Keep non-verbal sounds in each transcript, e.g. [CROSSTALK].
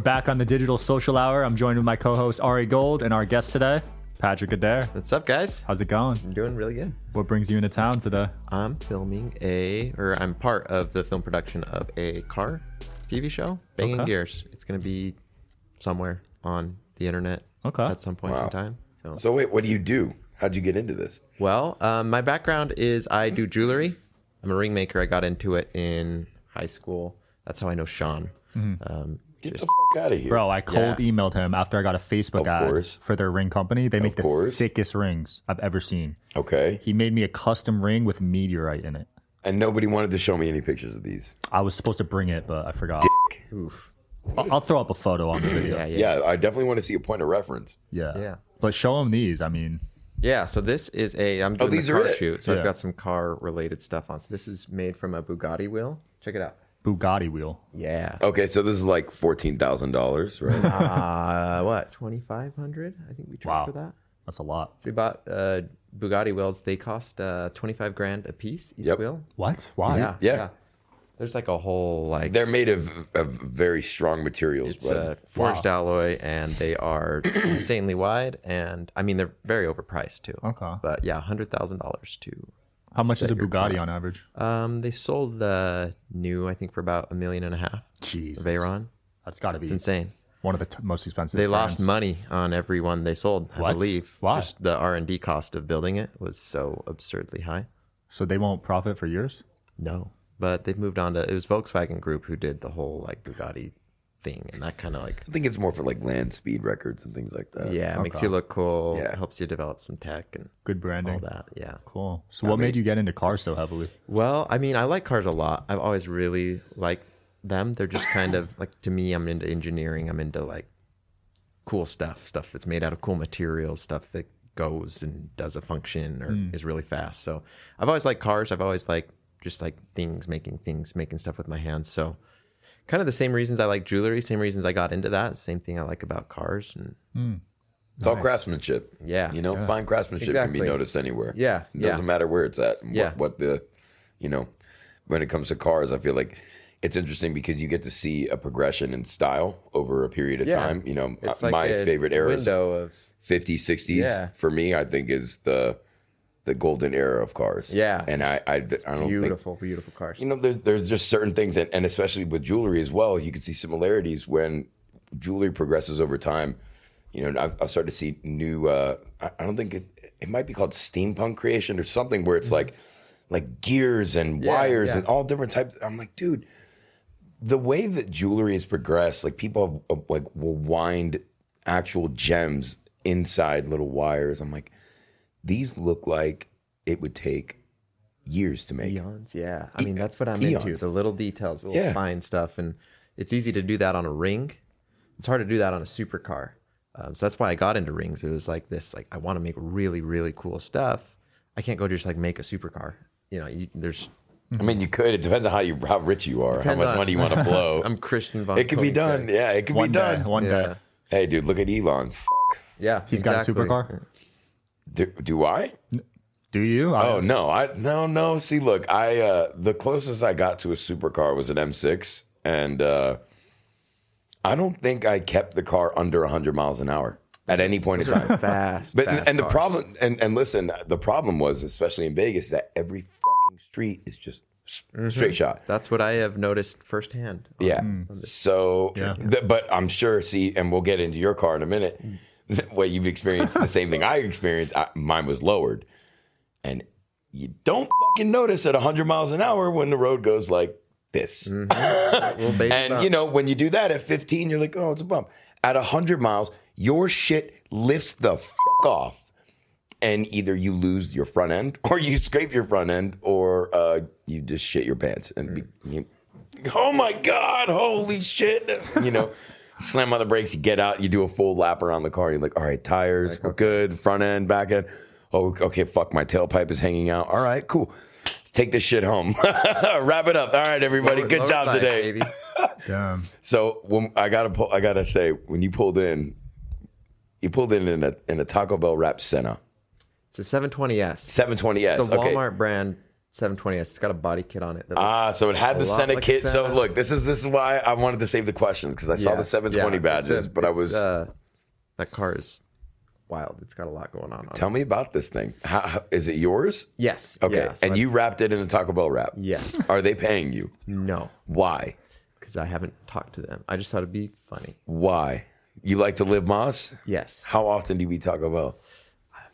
All right, we're back on the Digital Social Hour. I'm joined with my co-host Ari Gold and our guest today, Patrick Adair. What's up, guys? How's it going? I'm doing really good. What brings you into town today? I'm filming a, or I'm part of the film production of a car TV show, Banging Okay. Gears. It's going to be somewhere on the internet Okay. at some point Wow. in time. So, So wait, what do you do? How'd you get into this? well, um, my background is I do jewelry. I'm a ring maker. I got into it in high school. That's how I know Sean. Um, Get just the fuck out of here, Bro, I cold emailed him after I got a Facebook Of ad course. for their ring company. They make the course. sickest rings I've ever seen. Okay, He made me a custom ring with meteorite in it. and nobody wanted to show me any pictures of these. I was supposed to bring it, but I forgot. oof. I'll, I'll throw up a photo on the video. Yeah, yeah, Yeah, I definitely want to see a point of reference. Yeah. Yeah. But show him these. I mean, Yeah, so this is a I'm oh, doing these a are car it? shoot, so Yeah. I've got some car related stuff on. So this is made from a Bugatti wheel. Check it out. Bugatti wheel. Yeah. Okay, so this is like fourteen thousand dollars, right? [LAUGHS] Uh, what twenty five hundred? I think we Wow. for that. That's a lot. So we bought uh, Bugatti wheels. They cost uh, twenty five grand a piece each Yep. wheel. What? Why? Yeah, Yeah. There's like a whole like They're made of, of very strong materials. it's bro. a forged alloy, and they are [CLEARS THROAT] insanely wide. And I mean they're very overpriced too. Okay. But yeah, hundred thousand dollars to. How much is a Bugatti car. on average? Um, they sold the new I think for about a million and a half. Jeez. Veyron. That's got to be It's insane. one of the t- most expensive. They lost money on every one they sold. I What? believe. Why? Just the R and D cost of building it was so absurdly high. So they won't profit for years? No, but they've moved on to it was Volkswagen Group who did the whole like Bugatti thing, and that kind of like I think it's more for like land speed records and things like that. yeah makes you look cool, Yeah. helps you develop some tech and Good branding. all that. Yeah. Cool. So what made you get into cars so heavily? Well, I mean, I like cars a lot. I've always really liked them. They're just kind of like to me. I'm into engineering. I'm into like cool stuff, stuff that's made out of cool materials, stuff that goes and does a function or hmm. is really fast. So I've always liked cars. I've always liked just like things, making things, making stuff with my hands. So kind of the same reasons I like jewelry, same reasons I got into that. Same thing I like about cars. And It's all craftsmanship. Yeah. You know, fine craftsmanship can be noticed anywhere. Yeah, It doesn't yeah. matter where it's at. and Yeah. What, what the, you know, when it comes to cars, I feel like it's interesting because you get to see a progression in style over a period of Yeah. time. You know, it's uh, like my a favorite era window of 50s, 60s, Yeah. for me, I think is the the golden era of cars. Yeah. And I, I, I don't think beautiful, beautiful cars. you know, there's there's just certain things, and, and especially with jewelry as well, you can see similarities when jewelry progresses over time. You know, I've, I've started to see new. Uh, I, I don't think it it might be called steampunk creation or something where it's like like gears and Mm-hmm. Yeah, wires yeah. and all different types. I'm like, dude, the way that jewelry has progressed, like people have, uh, like will wind actual gems inside little wires. I'm like, these look like it would take years to make. Eons, yeah. I mean, that's what I'm into. eons. The little details, the little Yeah. fine stuff. And it's easy to do that on a ring. It's hard to do that on a supercar. Um, so that's why I got into rings. It was like this, like, I want to make really, really cool stuff. I can't go just like make a supercar. You know, you, there's, I mean, you could. It depends on how you how rich you are, how much on- money you want to [LAUGHS] blow. I'm Christian Von it can be done. Koenigsegg. Yeah, it can One be day. done. One Yeah. day. Hey, dude, look at Elon. Fuck. Yeah. He's got a exactly. supercar? Do, do I? Do you? I Oh no, I no no. See, look, I uh the closest I got to a supercar was an M6, and uh I don't think I kept the car under 100 miles an hour at any point in time. [LAUGHS] Fast. But fast and the cars. problem and, and listen, the problem was especially in Vegas that every fucking street is just s- straight shot. That's what I have noticed firsthand. Yeah. So, Yeah. th- but I'm sure. See, and we'll get into your car in a minute. [LAUGHS] Where you've experienced the same thing I experienced. I, mine was lowered, and you don't fucking notice at 100 miles an hour when the road goes like this. [LAUGHS] Baby And you know, when you do that at 15, you're like, oh, it's a bump. At 100 miles, your shit lifts the fuck off. And either you lose your front end, [LAUGHS] or you scrape your front end, or uh, you just shit your pants. And be, you, oh my God, holy shit. You know, slam on the brakes, you get out, you do a full lap around the car. You're like, all right, tires, we're good, front end, back end. Oh, okay, fuck, my tailpipe is hanging out. All right, cool. Let's take this shit home. [LAUGHS] Wrap it up. All right, everybody, Lower- good lower job side, today. baby. [LAUGHS] Damn. So when I gotta pull, I gotta say when you pulled in, you pulled in in a in a Taco Bell wrapped Senna It's a 720S. 720s. It's a okay, Walmart brand 720. It's got a body kit on it. Ah, so it had the Senna like kit. So look, this is this is why I wanted to save the questions because I saw the 720 yeah, badges, a- but I was. uh, that car is wild. It's got a lot going on. on tell it. me about this thing. How, how, is it yours? Yes. Okay, yeah, so and I- you wrapped it in a Taco Bell wrap. Yes. Are they paying you? No, Why? because I haven't talked to them. I just thought it'd be funny. Why? You like to live Moss? Yes. How often do you eat Taco Bell?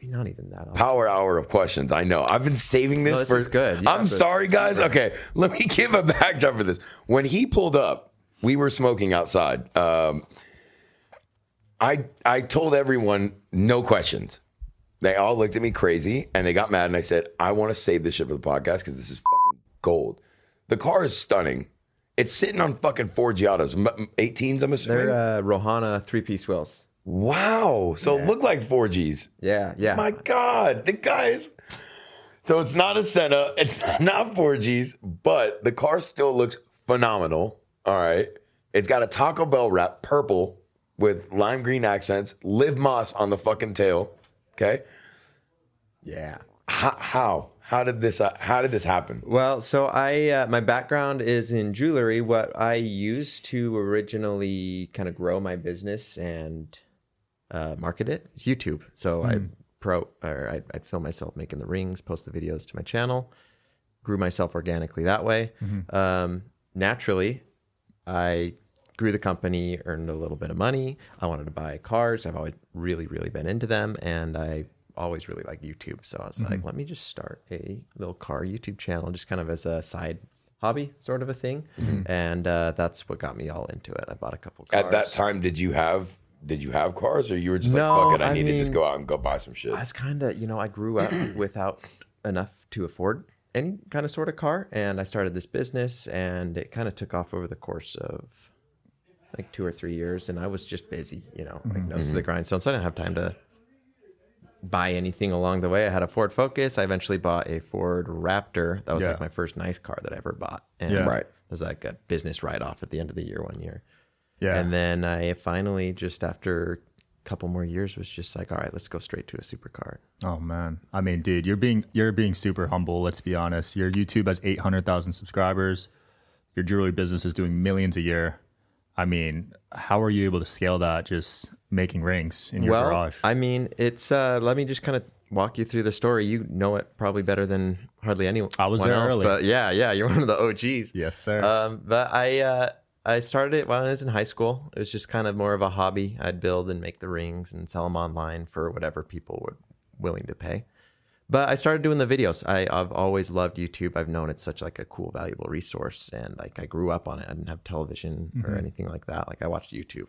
I mean, not even that. Often. Power hour of questions. I know. I've been saving this, No, this for. is good. You I'm sorry, guys. Okay, [LAUGHS] let me give a backdrop for this. When he pulled up, we were smoking outside. Um, I I told everyone no questions. They all looked at me crazy and they got mad. And I said, I want to save this shit for the podcast because this is fucking gold. The car is stunning. It's sitting on fucking Forgiatos, 18s. I'm assuming. They're uh, Rohana three piece wheels. Wow. So it looked like Forgis. Yeah, yeah. My God, the guys. So it's not a Senna, it's [LAUGHS] not 4Gs, but the car still looks phenomenal. All right. It's got a Taco Bell wrap, purple with lime green accents, live moss on the fucking tail. Okay. yeah. How? How, how did this? Uh, how did this happen? Well, so I uh, my background is in jewelry. What I used to originally kind of grow my business and uh, market it is YouTube. So I pro or I'd, I'd film myself making the rings, post the videos to my channel, grew myself organically that way. Um, naturally, I grew the company, earned a little bit of money. I wanted to buy cars. I've always really, really been into them, and I always really like YouTube. So I was like, let me just start a little car YouTube channel, just kind of as a side hobby sort of a thing. And uh, that's what got me all into it. I bought a couple cars. At that time, did you have? Did you have cars, or you were just No, like, "Fuck it, I, I need to just go out and go buy some shit"? I was kind of, you know, I grew up [CLEARS THROAT] without enough to afford any kind of sort of car, and I started this business, and it kind of took off over the course of like two or three years, and I was just busy, you know, like mm-hmm. nose to the grindstone, so I didn't have time to buy anything along the way. I had a Ford Focus. I eventually bought a Ford Raptor. That was Yeah. like my first nice car that I ever bought, and Yeah. Right. it was like a business write off at the end of the year one year. Yeah. And then I finally, just after a couple more years, was just like, all right, let's go straight to a supercar. Oh man, I mean, dude, you're being you're being super humble. Let's be honest. Your YouTube has eight hundred thousand subscribers. Your jewelry business is doing millions a year. I mean, how are you able to scale that? Just making rings in your well, garage. I mean, it's. uh Let me just kind of walk you through the story. You know it probably better than hardly anyone. I was there else, early. but yeah, yeah, you're one of the OGs. yes, sir. Um, but I uh, I started it while I was in high school. It was just kind of more of a hobby. I'd build and make the rings and sell them online for whatever people were willing to pay. But I started doing the videos. I, I've always loved YouTube. I've known it's such like a cool, valuable resource, and like I grew up on it. I didn't have television or mm-hmm. anything like that. Like I watched YouTube.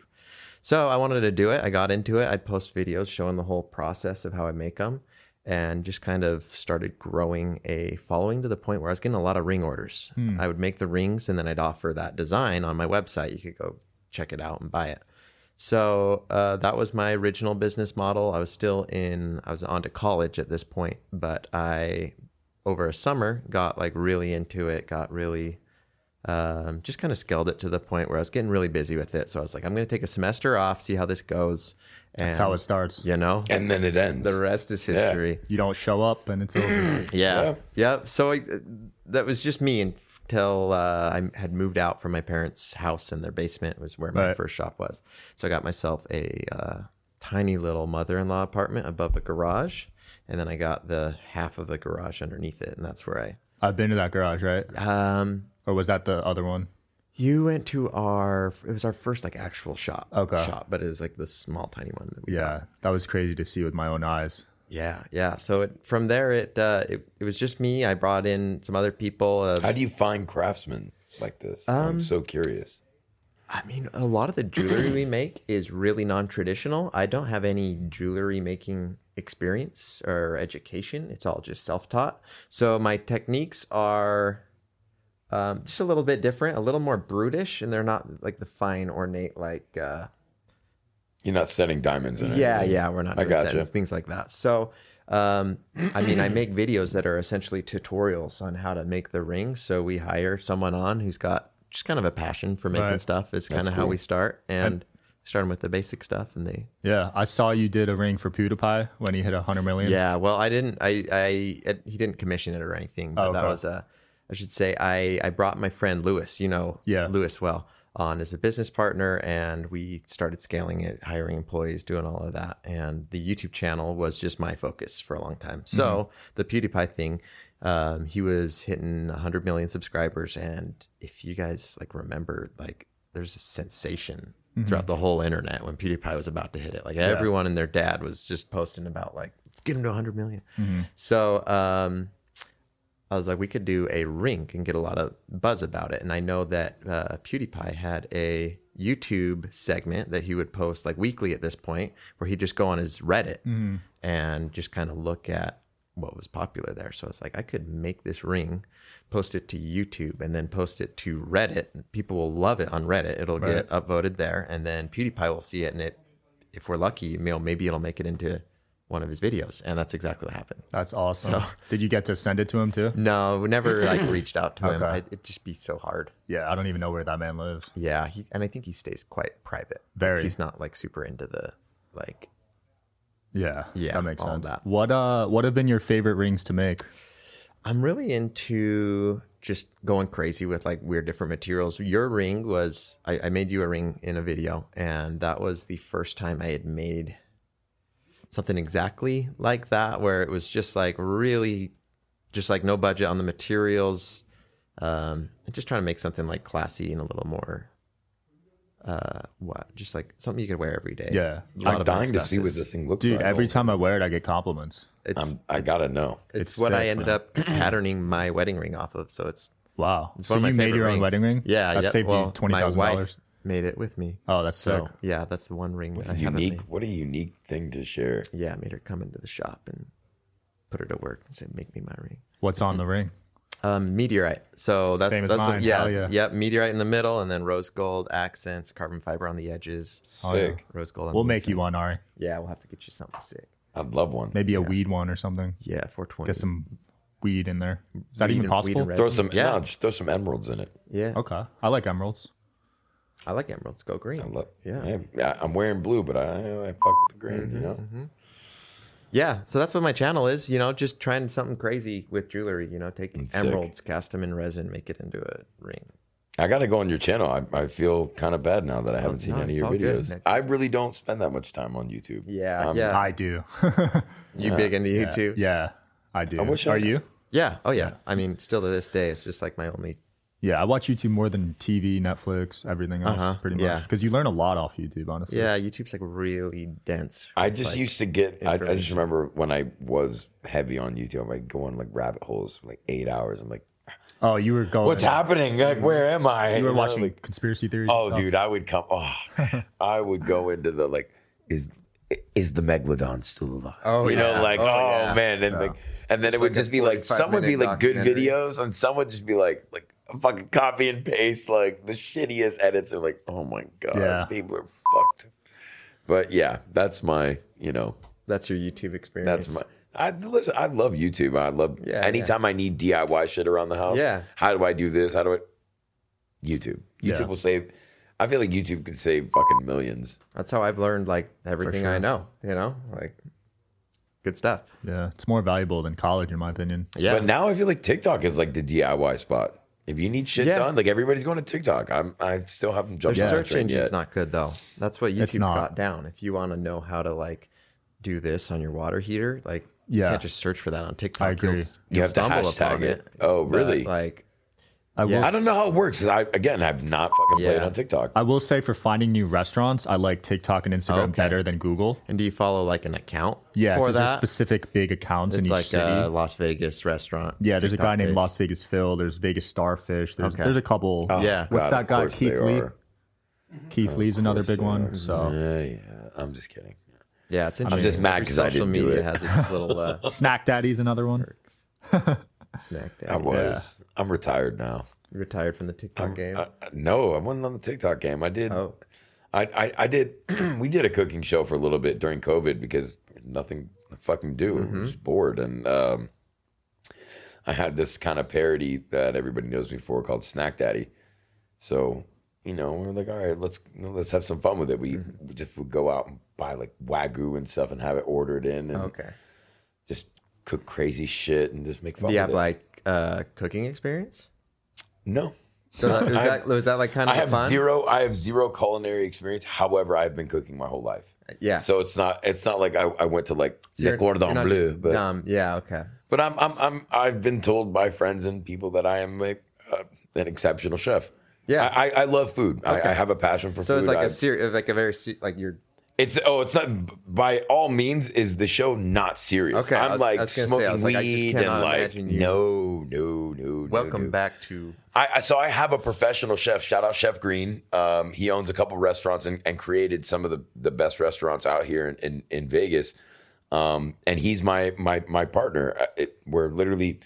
So I wanted to do it. I got into it. I'd post videos showing the whole process of how I make them and just kind of started growing a following to the point where I was getting a lot of ring orders. I would make the rings and then I'd offer that design on my website. You could go check it out and buy it. So uh, that was my original business model. I was still in, I was on to college at this point, but I, over a summer, got like really into it, got really um, just kind of scaled it to the point where I was getting really busy with it. So I was like, I'm going to take a semester off, see how this goes. And, That's how it starts. You know, and then it ends. the rest is history. You don't show up and it's over. Yeah. Yeah. Yeah. So I, that was just me until uh, I had moved out from my parents' house and their basement was where my Right. first shop was. So I got myself a uh, tiny little mother in law apartment above a garage. And then I got the half of the garage underneath it. And that's where I... I've been to that garage, right? Um, Or was that the other one? You went to our, it was our first like actual shop. Okay. Shop, but it was like this small, tiny one. That we got. Yeah, that was crazy to see with my own eyes. Yeah. Yeah. So it, from there, it, uh, it, it was just me. I brought in some other people. Uh, How do you find craftsmen like this? Um, I'm so curious. I mean, a lot of the jewelry we make is really non-traditional. I don't have any jewelry making experience or education. It's all just self-taught. So my techniques are um, just a little bit different, a little more brutish, and they're not like the fine, ornate, like uh, You're not setting diamonds in it. yeah, yeah. We're not I doing gotcha. settings, things like that. So, um, I mean, I make videos that are essentially tutorials on how to make the ring. So we hire someone on who's got just kind of a passion for making Right. stuff. Is kind That's of how we start, and starting with the basic stuff, and they Yeah, I saw you did a ring for PewDiePie when he hit a hundred million. Yeah, well, I didn't. I, I, it, he didn't commission it or anything. But Oh, that was a. I should say I, I brought my friend Lewis. You know, Yeah. Lewis well on as a business partner, and we started scaling it, hiring employees, doing all of that. And the YouTube channel was just my focus for a long time. So Mm-hmm. the PewDiePie thing, um, he was hitting 100 million subscribers, and if you guys like remember, like there's a sensation. Mm-hmm. Throughout the whole internet when PewDiePie was about to hit it, like everyone and their dad was just posting about like let's get him to 100 million. Mm-hmm. So um, I was like, we could do a rink and get a lot of buzz about it. And I know that uh, PewDiePie had a YouTube segment that he would post like weekly at this point, where he'd just go on his Reddit Mm-hmm. and just kind of look at what was popular there. So I was like, I could make this ring, post it to YouTube, and then post it to Reddit. People will love it on Reddit. It'll get upvoted there, and then PewDiePie will see it, and it, if we're lucky, you know, maybe it'll make it into one of his videos, and that's exactly what happened. That's awesome. [LAUGHS] Did you get to send it to him too? No, we never like [CLEARS THROAT] reached out to him. Okay. I, it'd just be so hard. Yeah, I don't even know where that man lives. Yeah, he, and I think he stays quite private. Very. He's not like super into the like. Yeah, Yeah, that makes all sense. that. What uh, what have been your favorite rings to make? I'm really into just going crazy with like weird different materials. Your ring was I, I made you a ring in a video, and that was the first time I had made something exactly like that where it was just like really just like no budget on the materials um and just trying to make something like classy and a little more uh what just like something you could wear every day. Yeah. I'm dying to see is, what this thing looks dude, like. every time i wear it i get compliments. It's, i gotta know. it's, it's what i ended up patterning my wedding ring off of so it's wow. it's so you made your own rings. wedding ring? Yeah i yeah, saved well, you $20000 made it with me. Oh, that's sick. So yeah, that's the one ring that I haven't Unique. made. What a unique thing to share. Yeah, I made her come into the shop and put her to work and say, "Make me my ring." What's on the [LAUGHS] ring? Um, meteorite. So that's Same as that's the- yeah, yeah. yep. Meteorite in the middle, and then rose gold accents, carbon fiber on the edges. Sick. Rose gold. On We'll the make inside. you one, Ari. Yeah, we'll have to get you something sick. I'd love one. Maybe a weed one or something. Yeah, 420. Get some weed in there. Is that Weed even and- possible? Throw some. Yeah. No, just throw some emeralds in it. Yeah, Okay. I like emeralds. I like emeralds. Go green. I love. Yeah. Yeah. yeah I'm wearing blue, but I, I fuck with the green. You know. Yeah, so that's what my channel is. You know, just trying something crazy with jewelry. You know, take That's sick. emeralds, cast them in resin, make it into a ring. I got to go on your channel. I, I feel kind of bad now that I haven't seen no, any of your videos. It's- I really don't spend that much time on YouTube. Yeah, Um, yeah. I do. [LAUGHS] You big into YouTube? yeah, I do. I wish Are I- you? Yeah. Oh yeah. I mean, still to this day, it's just like my only. Yeah, I watch YouTube more than TV, Netflix, everything else, Uh-huh, pretty much. yeah. Because you learn a lot off YouTube, honestly. Yeah, YouTube's like really dense. I just Like, used to get. I, I just information. remember when I was heavy on YouTube, I go on like rabbit holes for like eight hours. I'm like, Oh, you were going. what's happening? Like, where am I? You were know, watching like- conspiracy theories. and Oh, stuff? dude, I would come. Oh, [LAUGHS] I would go into the like, is is the megalodon still alive? Oh, you know, yeah. like, Oh, oh, yeah. man, and like, and then it would like a just be like, 45 some would be minute like good documentary. videos, and some would just be like, like fucking copy and paste, like the shittiest edits. And like, oh my god, Yeah. people are fucked. But yeah, that's my, you know, That's your YouTube experience. that's my. I listen. I love YouTube. I love Yeah, anytime I need DIY shit around the house. Yeah. How do I do this? How do I? YouTube. YouTube Yeah. will save. I feel like YouTube could save fucking millions. That's how I've learned like everything I sure. know. You know, like good stuff. Yeah, it's more valuable than college, in my opinion. Yeah. But now I feel like TikTok is like the DIY spot. If you need shit Yeah. done, like everybody's going to TikTok. I'm. I still haven't jumped Their on that search engine's yet. not good though. That's what YouTube's got down. If you want to know how to like do this on your water heater, like you can't just search for that on TikTok. I agree. You'll, You you'll have to stumble hashtag upon it. Oh, But, really? like I will. Yeah. I don't know how it works. I again have not fucking played on TikTok. I will say for finding new restaurants, I like TikTok and Instagram Okay. better than Google. And do you follow like an account Yeah, for because there's specific big accounts in each like city. a Las Vegas restaurant. yeah, there's a TikTok guy named page. Las Vegas Phil. There's Vegas Starfish. There's Okay. there's a couple. Oh, Yeah. What's God, that guy? Keith Lee. are. Keith Lee's another big one. So Yeah, yeah. I'm just kidding. Yeah, it's interesting. I'm just mad Every 'cause I social didn't do media it. has its little uh, [LAUGHS] Snack Daddy's another one. [LAUGHS] snack. Daddy. I Daddy. was. I'm retired now. You retired from the TikTok game. I, I- no, I wasn't on the TikTok game. I did. oh, I, I, I did. [CLEARS THROAT] we did a cooking show for a little bit during COVID because nothing to fucking do. I was bored, and um, I had this kind of parody that everybody knows me for called Snack Daddy. So you know, we're like, all right, let's let's have some fun with it. We, we just would go out and buy like wagyu and stuff and have it ordered in and Okay. just cook crazy shit and just make fun. Do you have it. like uh, cooking experience? no? So that, is [LAUGHS] I- that was that like kind of I have fun? zero. I have zero culinary experience. However, I've been cooking my whole life. Yeah. So it's not. It's not like I, I went to like Le Cordon not Bleu, but dumb. Yeah. Okay. but I'm I'm I'm I've been told by friends and people that I am a, uh, an exceptional chef. Yeah. I, I, I love food. I, I have a passion for So food. So it's like a serious, like a very like you're It's oh, it's not. By all means, is the show not serious? Okay, I I'm was- like I was gonna say, smoking was like, I just weed cannot and like imagine you- no, no, no. no, welcome no. back to. I, I so I have a professional chef. Shout out Chef Green. Um, he owns a couple restaurants and, and created some of the, the best restaurants out here in, in, in Vegas. Um, and he's my my my partner. Uh, It, we're literally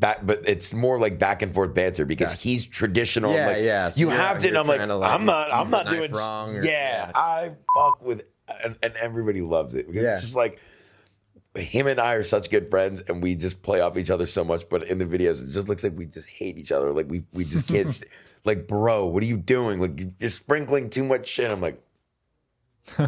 back, but it's more like back and forth banter because Gotcha. he's traditional. Yeah, like, yeah. So you have to. And I'm like, like, I'm not. I'm not doing wrong or- yeah, yeah. I fuck with, and, and everybody loves it because Yeah. it's just like him and I are such good friends, and we just play off each other so much. But in the videos, it just looks like we just hate each other. Like we we just can't. [LAUGHS] st- like, bro, what are you doing? Like you're sprinkling too much shit. I'm like, [LAUGHS]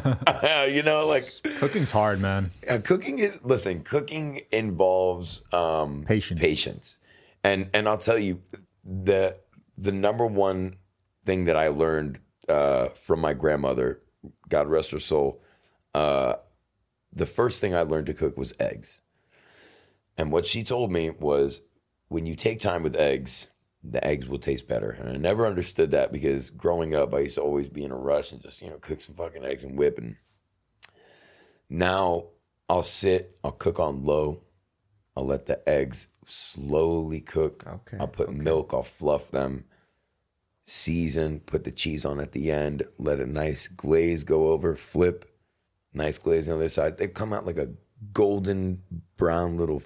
you know, like Cooking's hard, man. uh, cooking is. Listen, cooking involves um, Patience. Patience, and and I'll tell you the the number one thing that I learned uh, from my grandmother, God rest her soul. Uh, the first thing I learned to cook was eggs. And what she told me was when you take time with eggs, the eggs will taste better. And I never understood that because growing up, I used to always be in a rush and just, you know, cook some fucking eggs and whip. And now I'll sit, I'll cook on low, I'll let the eggs slowly cook. Okay, I'll put milk, I'll fluff them, season, put the cheese on at the end, let a nice glaze go over, flip, nice glaze on the other side. They come out like a golden brown little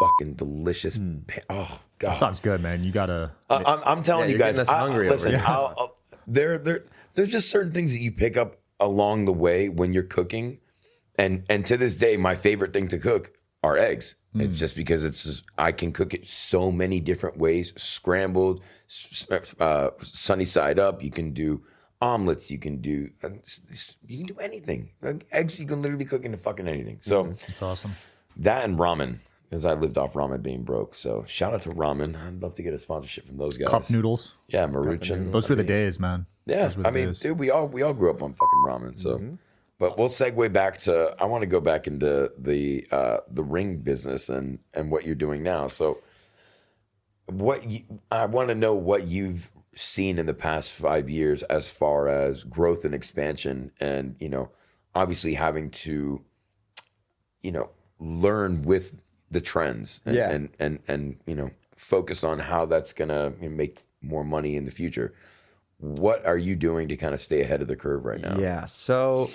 fucking delicious. pa- oh god, That sounds good, man. You gotta. I- I'm, I'm telling Yeah, you guys. us I- hungry over listen. I'll, [LAUGHS] I'll, there, there, there's just certain things that you pick up along the way when you're cooking, and and to this day, my favorite thing to cook are eggs. Hmm. It's just because it's just I can cook it so many different ways: scrambled, uh, sunny side up. You can do omelets. You can do uh, you can do anything. Like, eggs, you can literally cook into fucking anything. So. Mm-hmm. It's awesome. That and ramen, because I lived off ramen being broke. So shout out to ramen. I'd love to get a sponsorship from those guys. Cup noodles. Yeah, Maruchan. Those were the days, man. Yeah, Those were the I mean, days. dude, we all we all grew up on fucking ramen. So, but we'll segue back to. I want to go back into the uh, the ring business and and what you're doing now. So, what you, I want to know what you've seen in the past five years as far as growth and expansion, and you know, obviously having to, you know, learn with the trends and Yeah. and, and and you know focus on how that's gonna you know, make more money in the future what are you doing to kind of stay ahead of the curve right now? Yeah. So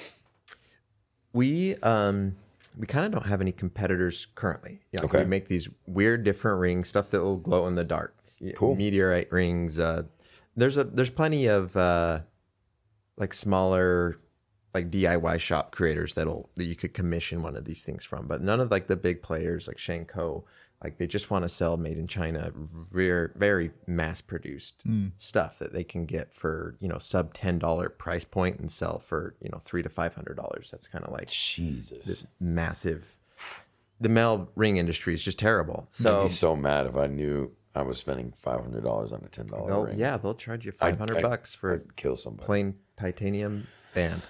we um we kind of don't have any competitors currently. You know, Okay. We make these weird different rings, stuff that will glow in the dark. Cool. Meteorite rings. Uh, there's a there's plenty of uh, like smaller like DIY shop creators that'll that you could commission one of these things from, but none of like the big players like Shanko. Like they just want to sell made in China, very very mass produced hmm. stuff that they can get for you know sub ten dollar price point and sell for you know three to five hundred dollars. That's kind of like Jesus. this massive. The male ring industry is just terrible. I'd be so mad if I knew I was spending five hundred dollars on a ten dollar ring. yeah, they'll charge you five hundred bucks for I'd kill somebody. plain titanium band.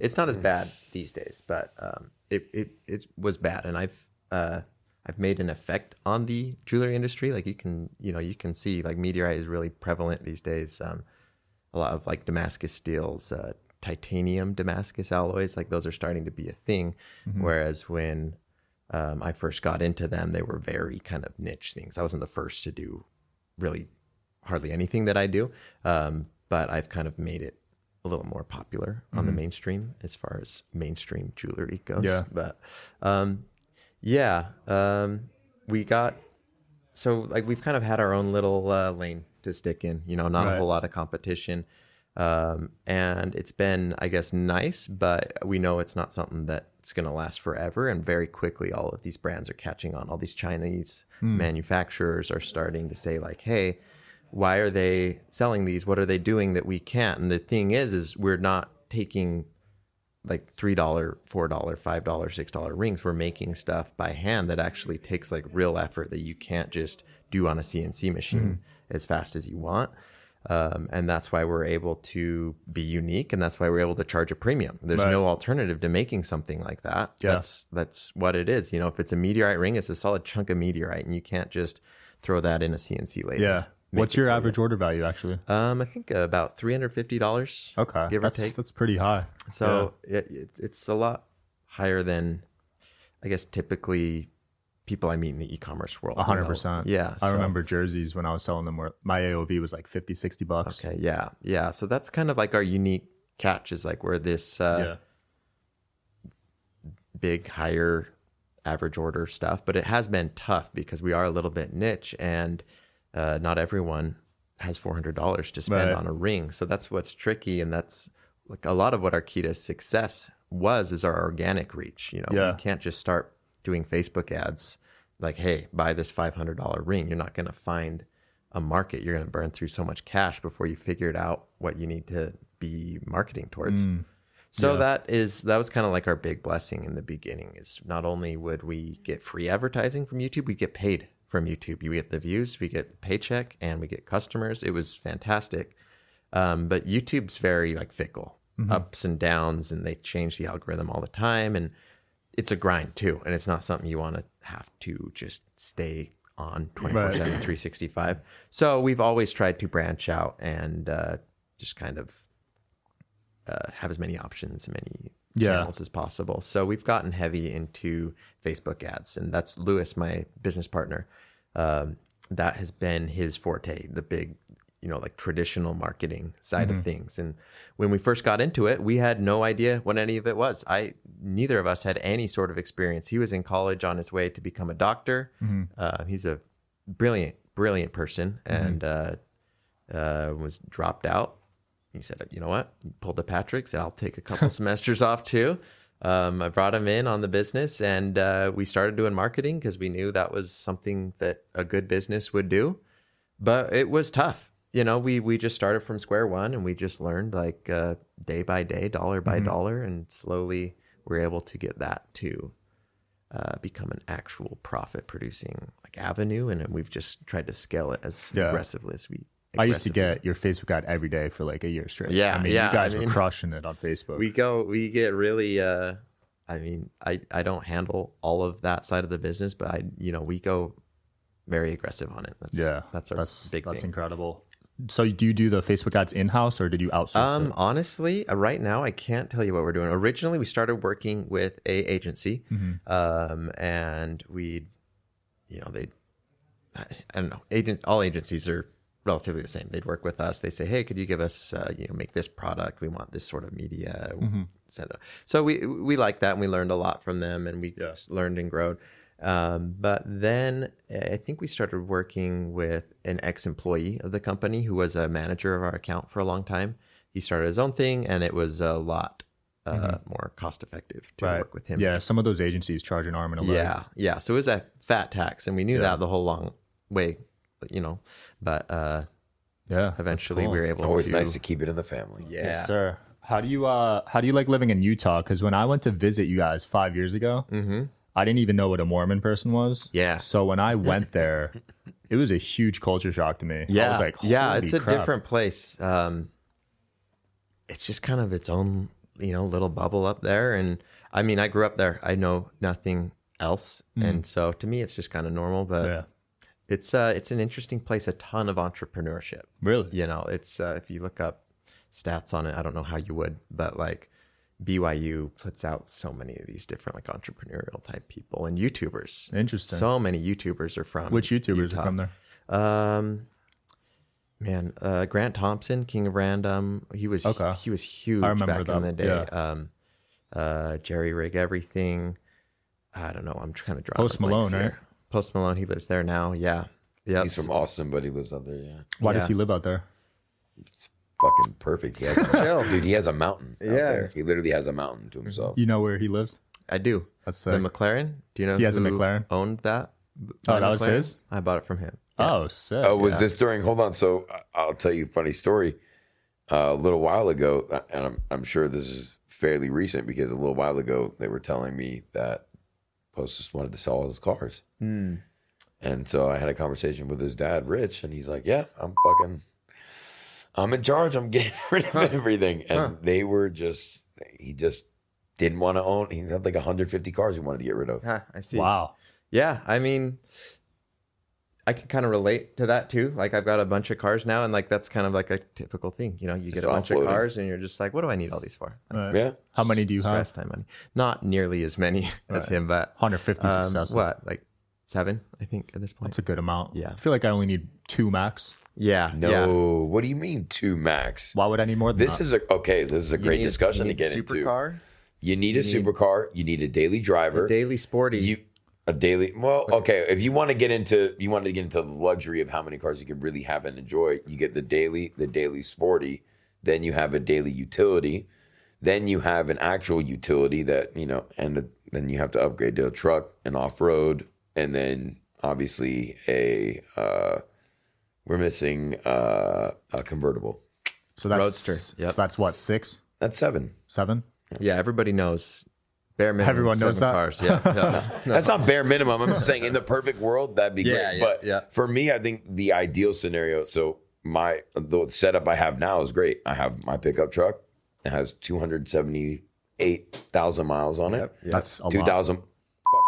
It's not as bad these days, but um, it, it it was bad, and I've uh, I've made an effect on the jewelry industry. Like you can you know you can see like meteorite is really prevalent these days. Um, a lot of like Damascus steels, uh, titanium Damascus alloys, like those are starting to be a thing. Whereas when um, I first got into them, they were very kind of niche things. I wasn't the first to do really hardly anything that I do, um, but I've kind of made it a little more popular on the mainstream as far as mainstream jewelry goes. Yeah. But um, yeah, um, we got so like we've kind of had our own little uh, lane to stick in. You know, not a whole lot of competition. Um, and it's been, I guess, nice, but we know it's not something that's going to last forever. And very quickly, all of these brands are catching on. All these Chinese manufacturers are starting to say, like, hey, why are they selling these? What are they doing that we can't? And the thing is, is we're not taking like three dollar, four dollar, five dollar, six dollar rings. We're making stuff by hand that actually takes like real effort that you can't just do on a CNC machine as fast as you want. Um, and that's why we're able to be unique, and that's why we're able to charge a premium. There's Right. no alternative to making something like that. Yeah. That's that's what it is. You know, if it's a meteorite ring, it's a solid chunk of meteorite, and you can't just throw that in a CNC later. Yeah. What's your average order value actually? Um, I think about three hundred fifty dollars. Okay, give or that's take. that's pretty high. So it, it, it's a lot higher than, I guess, typically people I meet in the e-commerce world. You hundred know. percent. Yeah. I so- remember jerseys when I was selling them where my AOV was like 50, 60 bucks. Okay. Yeah. Yeah. So that's kind of like our unique catch is like we're this uh, Yeah. big, higher average order stuff, but it has been tough because we are a little bit niche and uh, not everyone has $400 to spend Right. on a ring. So that's what's tricky. And that's like a lot of what our key to success was is our organic reach. You know, Yeah. we can't just start doing Facebook ads like, hey, buy this $500 ring. You're not going to find a market. You're going to burn through so much cash before you figured out what you need to be marketing towards. So that is that was kind of like our big blessing in the beginning. Is not only would we get free advertising from YouTube, we get paid from YouTube. You get the views, we get paycheck, and we get customers. It was fantastic. Um, but YouTube's very like fickle, ups and downs, and they change the algorithm all the time, and it's a grind too. And it's not something you want to have to just stay on 24 7 365 so we've always tried to branch out and uh, just kind of uh, have as many options and many Yeah. channels as possible. So we've gotten heavy into Facebook ads, and that's Lewis, my business partner. Um, that has been his forte, the big, you know, like traditional marketing side of things. And when we first got into it, we had no idea what any of it was. I neither of us had any sort of experience. He was in college on his way to become a doctor. Uh, he's a brilliant, brilliant person, and uh, uh, was dropped out he said, "You know what?" He pulled a Patrick. Said, "I'll take a couple [LAUGHS] semesters off too." Um, I brought him in on the business, and uh, we started doing marketing because we knew that was something that a good business would do. But it was tough. You know, we we just started from square one, and we just learned like uh, day by day, dollar by dollar, and slowly we're able to get that to uh, become an actual profit producing like avenue, and we've just tried to scale it as Yeah. aggressively as we. I used to get your Facebook ad every day for like a year straight. Yeah, I mean, yeah, you guys I were crushing it on Facebook. we go we get really uh i mean i i don't handle all of that side of the business but i you know we go very aggressive on it that's yeah, that's our that's big that's thing incredible. So, do you do the Facebook ads in house or did you outsource um it? honestly uh, right now i can't tell you what we're doing originally we started working with a agency Mm-hmm. um and we you know they I, I don't know agent all agencies are relatively the same they'd work with us they say hey could you give us uh, you know make this product we want this sort of media Mm-hmm. so we we like that and we learned a lot from them and we Yeah. learned and growed um, but then I think we started working with an ex-employee of the company who was a manager of our account for a long time. He started his own thing, and it was a lot uh, more cost-effective to work with him. Mm-hmm. Yeah, some of those agencies charge an arm and a leg. yeah, yeah. So it was a fat tax, and we knew that the whole long way, you know. But uh, yeah. eventually, cool. we were able Always to. nice to keep it in the family. yeah. Yes, sir. How do you uh how do you like living in Utah? Because when I went to visit you guys five years ago, I didn't even know what a Mormon person was. Mm-hmm. Yeah. So when I went there, it was a huge culture shock to me. Yeah, I was like, yeah, "Holy it's a different place. Um, it's just kind of its own, you know, little bubble up there. And I mean, I grew up there. I know nothing else, and so to me, it's just kind of normal. But Mm. Yeah. It's uh, it's an interesting place. A ton of entrepreneurship. Really? You know, it's uh, if you look up stats on it, I don't know how you would, but like BYU puts out so many of these different like entrepreneurial type people and YouTubers. Interesting. So many YouTubers are from Which YouTubers Utah. are from there? Um, man, uh, Grant Thompson, King of Random. He was Okay. he was huge back in the day. Um, uh, Jerry Rig Everything. I don't know. I'm trying to draw. Post Malone, right? Post Malone. He lives there now. Yeah. Yeah. He's from Austin, but he lives out there. Yeah, Why does Yeah. he live out there? fucking perfect. He has a, [LAUGHS] Chill. dude. He has a mountain. out Yeah. there. he literally has a mountain to himself. You know where he lives? I do. That's The sick. McLaren. Do you know? He has a who McLaren? Owned that. Oh, that was McLaren? his? I bought it from him. Oh, sick. Oh, was this during? Hold on. So I- I'll tell you a funny story. Uh, a little while ago, and I'm, I'm sure this is fairly recent because a little while ago they were telling me that Post just wanted to sell all his cars. Hmm. And so I had a conversation with his dad, Rich, and he's like, "Yeah, I'm fucking, I'm in charge. I'm [LAUGHS] getting rid of everything." And they were just, he just didn't want to own. He had like 150 cars he wanted to get rid of. Huh, I see. Wow. Yeah, I mean, I can kind of relate to that too. Like I've got a bunch of cars now, and like that's kind of like a typical thing. You know, you get a bunch of cars, and you're just like, what do I need all these for? Right. Yeah. How many do you have? Rest time money. Not nearly as many [LAUGHS] as him, but 150 um, successful. what like seven? I think at this point. That's a good amount. Yeah. I feel like I only need two max. yeah, No, yeah. what do you mean two max? Why would I need more than This that? is a okay. This is a You great need- discussion you to need get into. supercar, You need a supercar. You need a daily driver. daily sporty. you a daily. Well, okay. If you want to get into you want to get into the luxury of how many cars you can really have and enjoy, you get the daily, the daily sporty. Then you have a daily utility. Then you have an actual utility that you know, and the, then you have to upgrade to a truck and off road, and then obviously a. Uh, we're missing uh, a convertible. so that's Roadster. So Yep. that's what six, That's seven. seven. yeah, everybody knows. Bare minimum. Everyone knows seven that? Cars. Yeah, yeah. [LAUGHS] That's not bare minimum. I'm just saying, in the perfect world, that'd be Yeah, great. yeah, but yeah. for me, I think the ideal scenario. So my the setup I have now is great. I have my pickup truck. It has 278 thousand miles on it. That's 2000. Fuck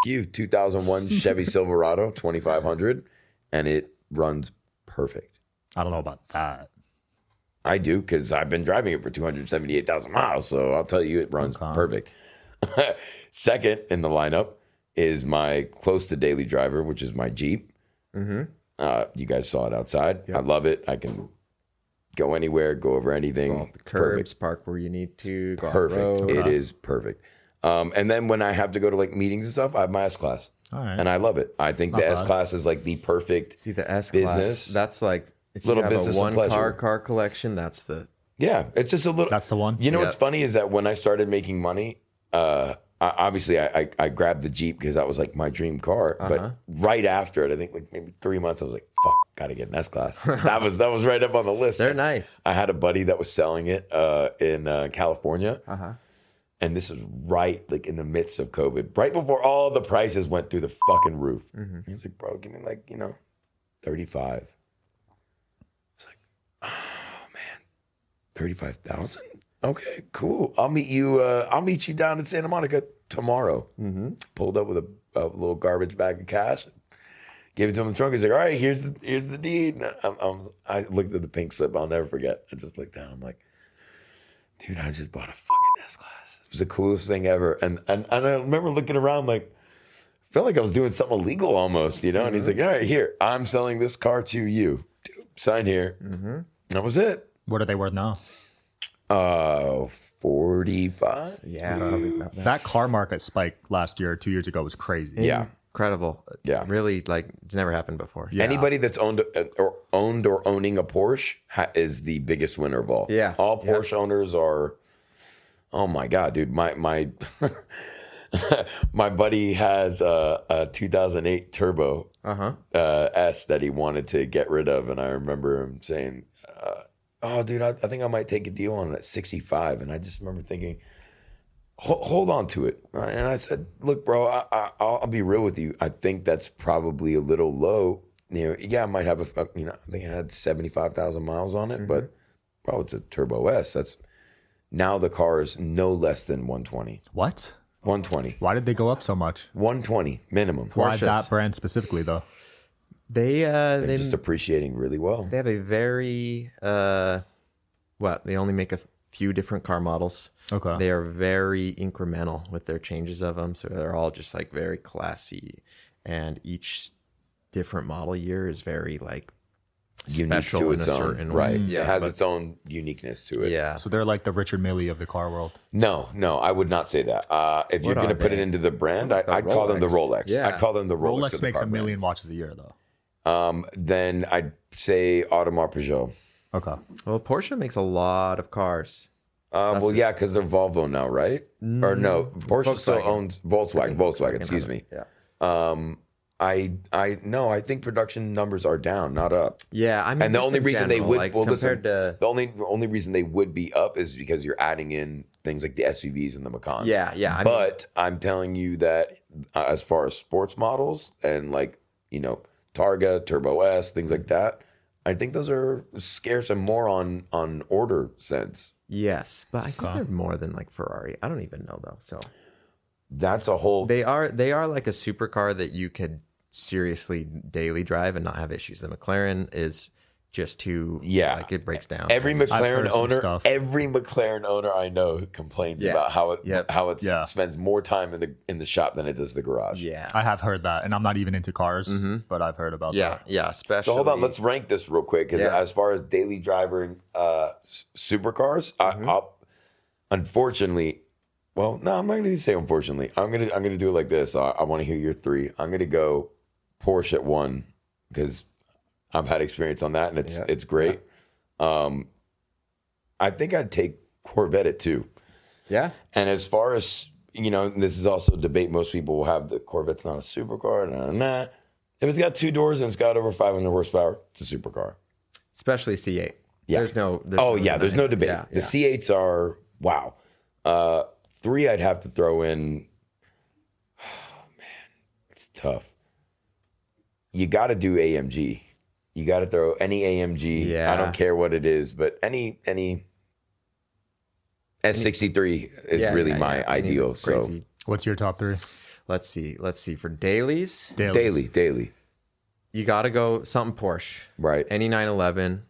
you. 2001 [LAUGHS] Chevy Silverado 2500, and it runs perfect. I don't know about that. I do because I've been driving it for 278,000 miles. So I'll tell you, it runs Okay. perfect. [LAUGHS] Second in the lineup is my close to daily driver, which is my Jeep. Mm-hmm. Uh, you guys saw it outside. I love it. I can go anywhere, go over anything. It's Curbs, park where you need to. Go Perfect. Off-road. It is perfect. Um, and then when I have to go to like meetings and stuff, I have my S class. All right. And I love it. I think the S class is like the perfect. See the S Business. class. That's like if Little you have business a one car car collection. That's the Yeah, it's just a little. That's the one. You know what's funny is that when I started making money, uh, I, obviously I, I, I grabbed the Jeep because that was like my dream car. Uh-huh. But right after it, I think like maybe three months, I was like, "Fuck, gotta get an S class." [LAUGHS] that was that was right up on the list. they're nice. I had a buddy that was selling it uh, in uh, California, Uh-huh. and this was right like in the midst of COVID, right before all the prices went through the fucking roof. Mm-hmm. He was like, "Bro, give me like you know, thirty five. It's like, oh man, thirty five thousand. Okay, cool. I'll meet you. Uh, I'll meet you down in Santa Monica tomorrow. Mm-hmm. Pulled up with a, a little garbage bag of cash. Gave it to him in the trunk. He's like, "All right, here's the here's the deed." And I'm, I'm, I looked at the pink slip. I'll never forget. I just looked down. I'm like, "Dude, I just bought a fucking S class. It was the coolest thing ever." And and, and I remember looking around like, felt like I was doing something illegal almost, you know. And he's like, "All right, here, I'm selling this car to you. Dude, sign here." Mm-hmm. That was it. What are they worth now? Uh, forty five. Yeah, probably that. That car market spike last year, two years ago, was crazy. Yeah. incredible. Yeah. really like it's never happened before. Yeah. Anybody that's owned uh, or owned or owning a Porsche ha- is the biggest winner of all. Yeah. all Yeah. Porsche owners are. Oh my god, dude! My my [LAUGHS] my buddy has a, a 2008 Turbo Uh-huh. uh, S that he wanted to get rid of, and I remember him saying, uh, "Oh, dude, I, I think I might take a deal on it at 65." And I just remember thinking, "Hold, on to it." Uh, and I said, "Look, bro, I, I, I'll, I'll be real with you. I think that's probably a little low. You know, yeah, I might have a, you know, I think I had 75,000 miles on it, mm-hmm. but bro, it's a Turbo S. That's now the car is no less than 120, What? 120, Why did they go up so much? 120 minimum. Why Porsches. that brand specifically, though? They uh They're they just appreciating really well. they have a very uh what they only make a few different car models. Okay. They are very incremental with their changes of them, so they're all just like very classy, and each different model year is very like unique special to in its a own, certain right? way. it Yeah, has but- its own uniqueness to it. yeah. So they're like the Richard Mille of the car world. No, no, I would not say that. Uh, if you're going to are put it into the brand, I, The I'd call them the Rolex. Rolex. Yeah. I'd call them the Rolex. Rolex of the makes a car brand. million watches a year, though. Um, then I'd say Audemars Piguet. Okay. Well, Porsche makes a lot of cars. Uh, well, yeah, because they're Volvo now, right? Or no, Porsche still owns Volkswagen. Volkswagen, excuse me. Yeah. Um, I I no, I think production numbers are down, not up. Yeah, I mean, And the only in reason they would like, well listen, to the only only reason they would be up is because you're adding in things like the SUVs and the Macans. yeah, yeah. I mean, but I'm telling you that uh, as far as sports models and like you know Targa, Turbo S, things like that, I think those are scarce and more on on order sense. yes, but I think they're more than like Ferrari. I don't even know though. So That's a whole. they are they are like a supercar that you could seriously daily drive and not have issues. The McLaren is just to Yeah. like it breaks down. Every McLaren owner, stuff. every McLaren owner I know complains Yeah. about how it Yep. how it Yeah. spends more time in the in the shop than it does the garage. yeah, I have heard that, and I'm not even into cars, but I've heard about yeah, that. yeah. Especially So hold on, let's rank this real quick. Because Yeah. as far as daily driver uh, s- supercars, Mm-hmm. I, I'll, unfortunately, well, no, I'm not going to say unfortunately. I'm gonna I'm gonna do it like this. I, I want to hear your three. I'm gonna go Porsche at one because I've had experience on that and it's Yeah. it's great. Um, I think I'd take Corvette at two. Yeah, And as far as you know, this is also a debate. Most people will have the Corvette's not a supercar. Nah, nah. If it's got two doors and it's got over 500 horsepower, it's a supercar. especially C8. Yeah. There's no. There's Oh no yeah, there's no debate. Yeah, the yeah. C8s are wow. Uh, three, I'd have to throw in. [SIGHS] Oh man, it's tough. You got to do AMG. You got to throw any AMG. Yeah. I don't care what it is, but any any S63 is Yeah, really yeah, my yeah. Ideal. So What's your top three? Let's see. Let's see. For dailies, Dailies. daily, daily, you got to go something Porsche. right? Any 911,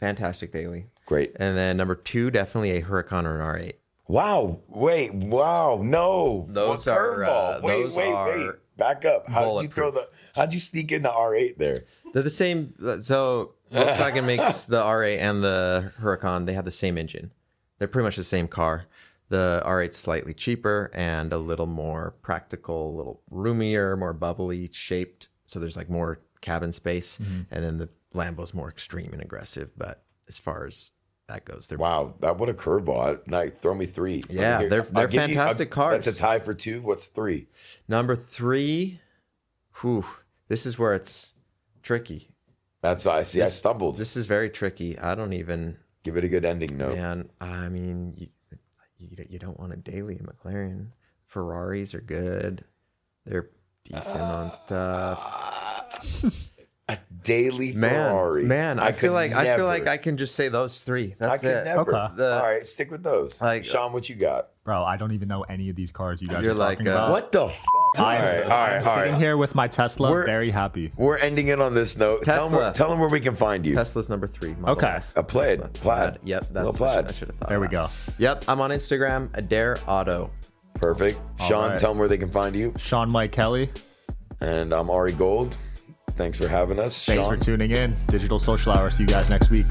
fantastic daily. Great. And then number two, definitely a Huracan or an R8. Wow. Wait. Wow. No. Those What are, uh, wait. those wait. are wait. Back up. How did you throw the? How'd you sneak in the R8 there? They're the same. So Volkswagen [LAUGHS] makes the R8 and the Huracan. They have the same engine. They're pretty much the same car. The R8's slightly cheaper and a little more practical, a little roomier, more bubbly shaped. So there's like more cabin space. Mm-hmm. And then the Lambo's more extreme and aggressive. But as far as that goes, they're Wow, that what a curveball! Throw me three. Me Yeah, hear- they're- they're give you- fantastic cars. That's a tie for two. What's three? number three. Whew, this is where it's tricky. That's why I see. I This- stumbled. This is very tricky. I don't even. Give it a good ending note. Man, I mean, you, you, you don't want a daily in McLaren. Ferraris are good. They're decent on stuff. A daily Man, Ferrari. man, I, feel could like I feel like I can just say those three. That's could it. never. Okay. The- All right, stick with those. Like- Sean, what you got? Bro, I don't even know any of these cars you guys You're are like, talking uh, about. What the fuck? I'm, all right, all I'm right, all sitting right. here with my Tesla, We're- very happy. We're ending it on this note. Tell them, where, Tesla. tell them where we can find you. Tesla's number three. Model Okay. S. A plaid, Tesla. plaid. Yep, Little that's plaid. I should have thought. There we of go. Yep, I'm on Instagram. Adair Auto. Perfect. Sean, right. tell them where they can find you. Sean Mike Kelly, And I'm Ari Gold. Thanks for having us. thanks Sean. for tuning in. Digital Social Hour. See you guys next week.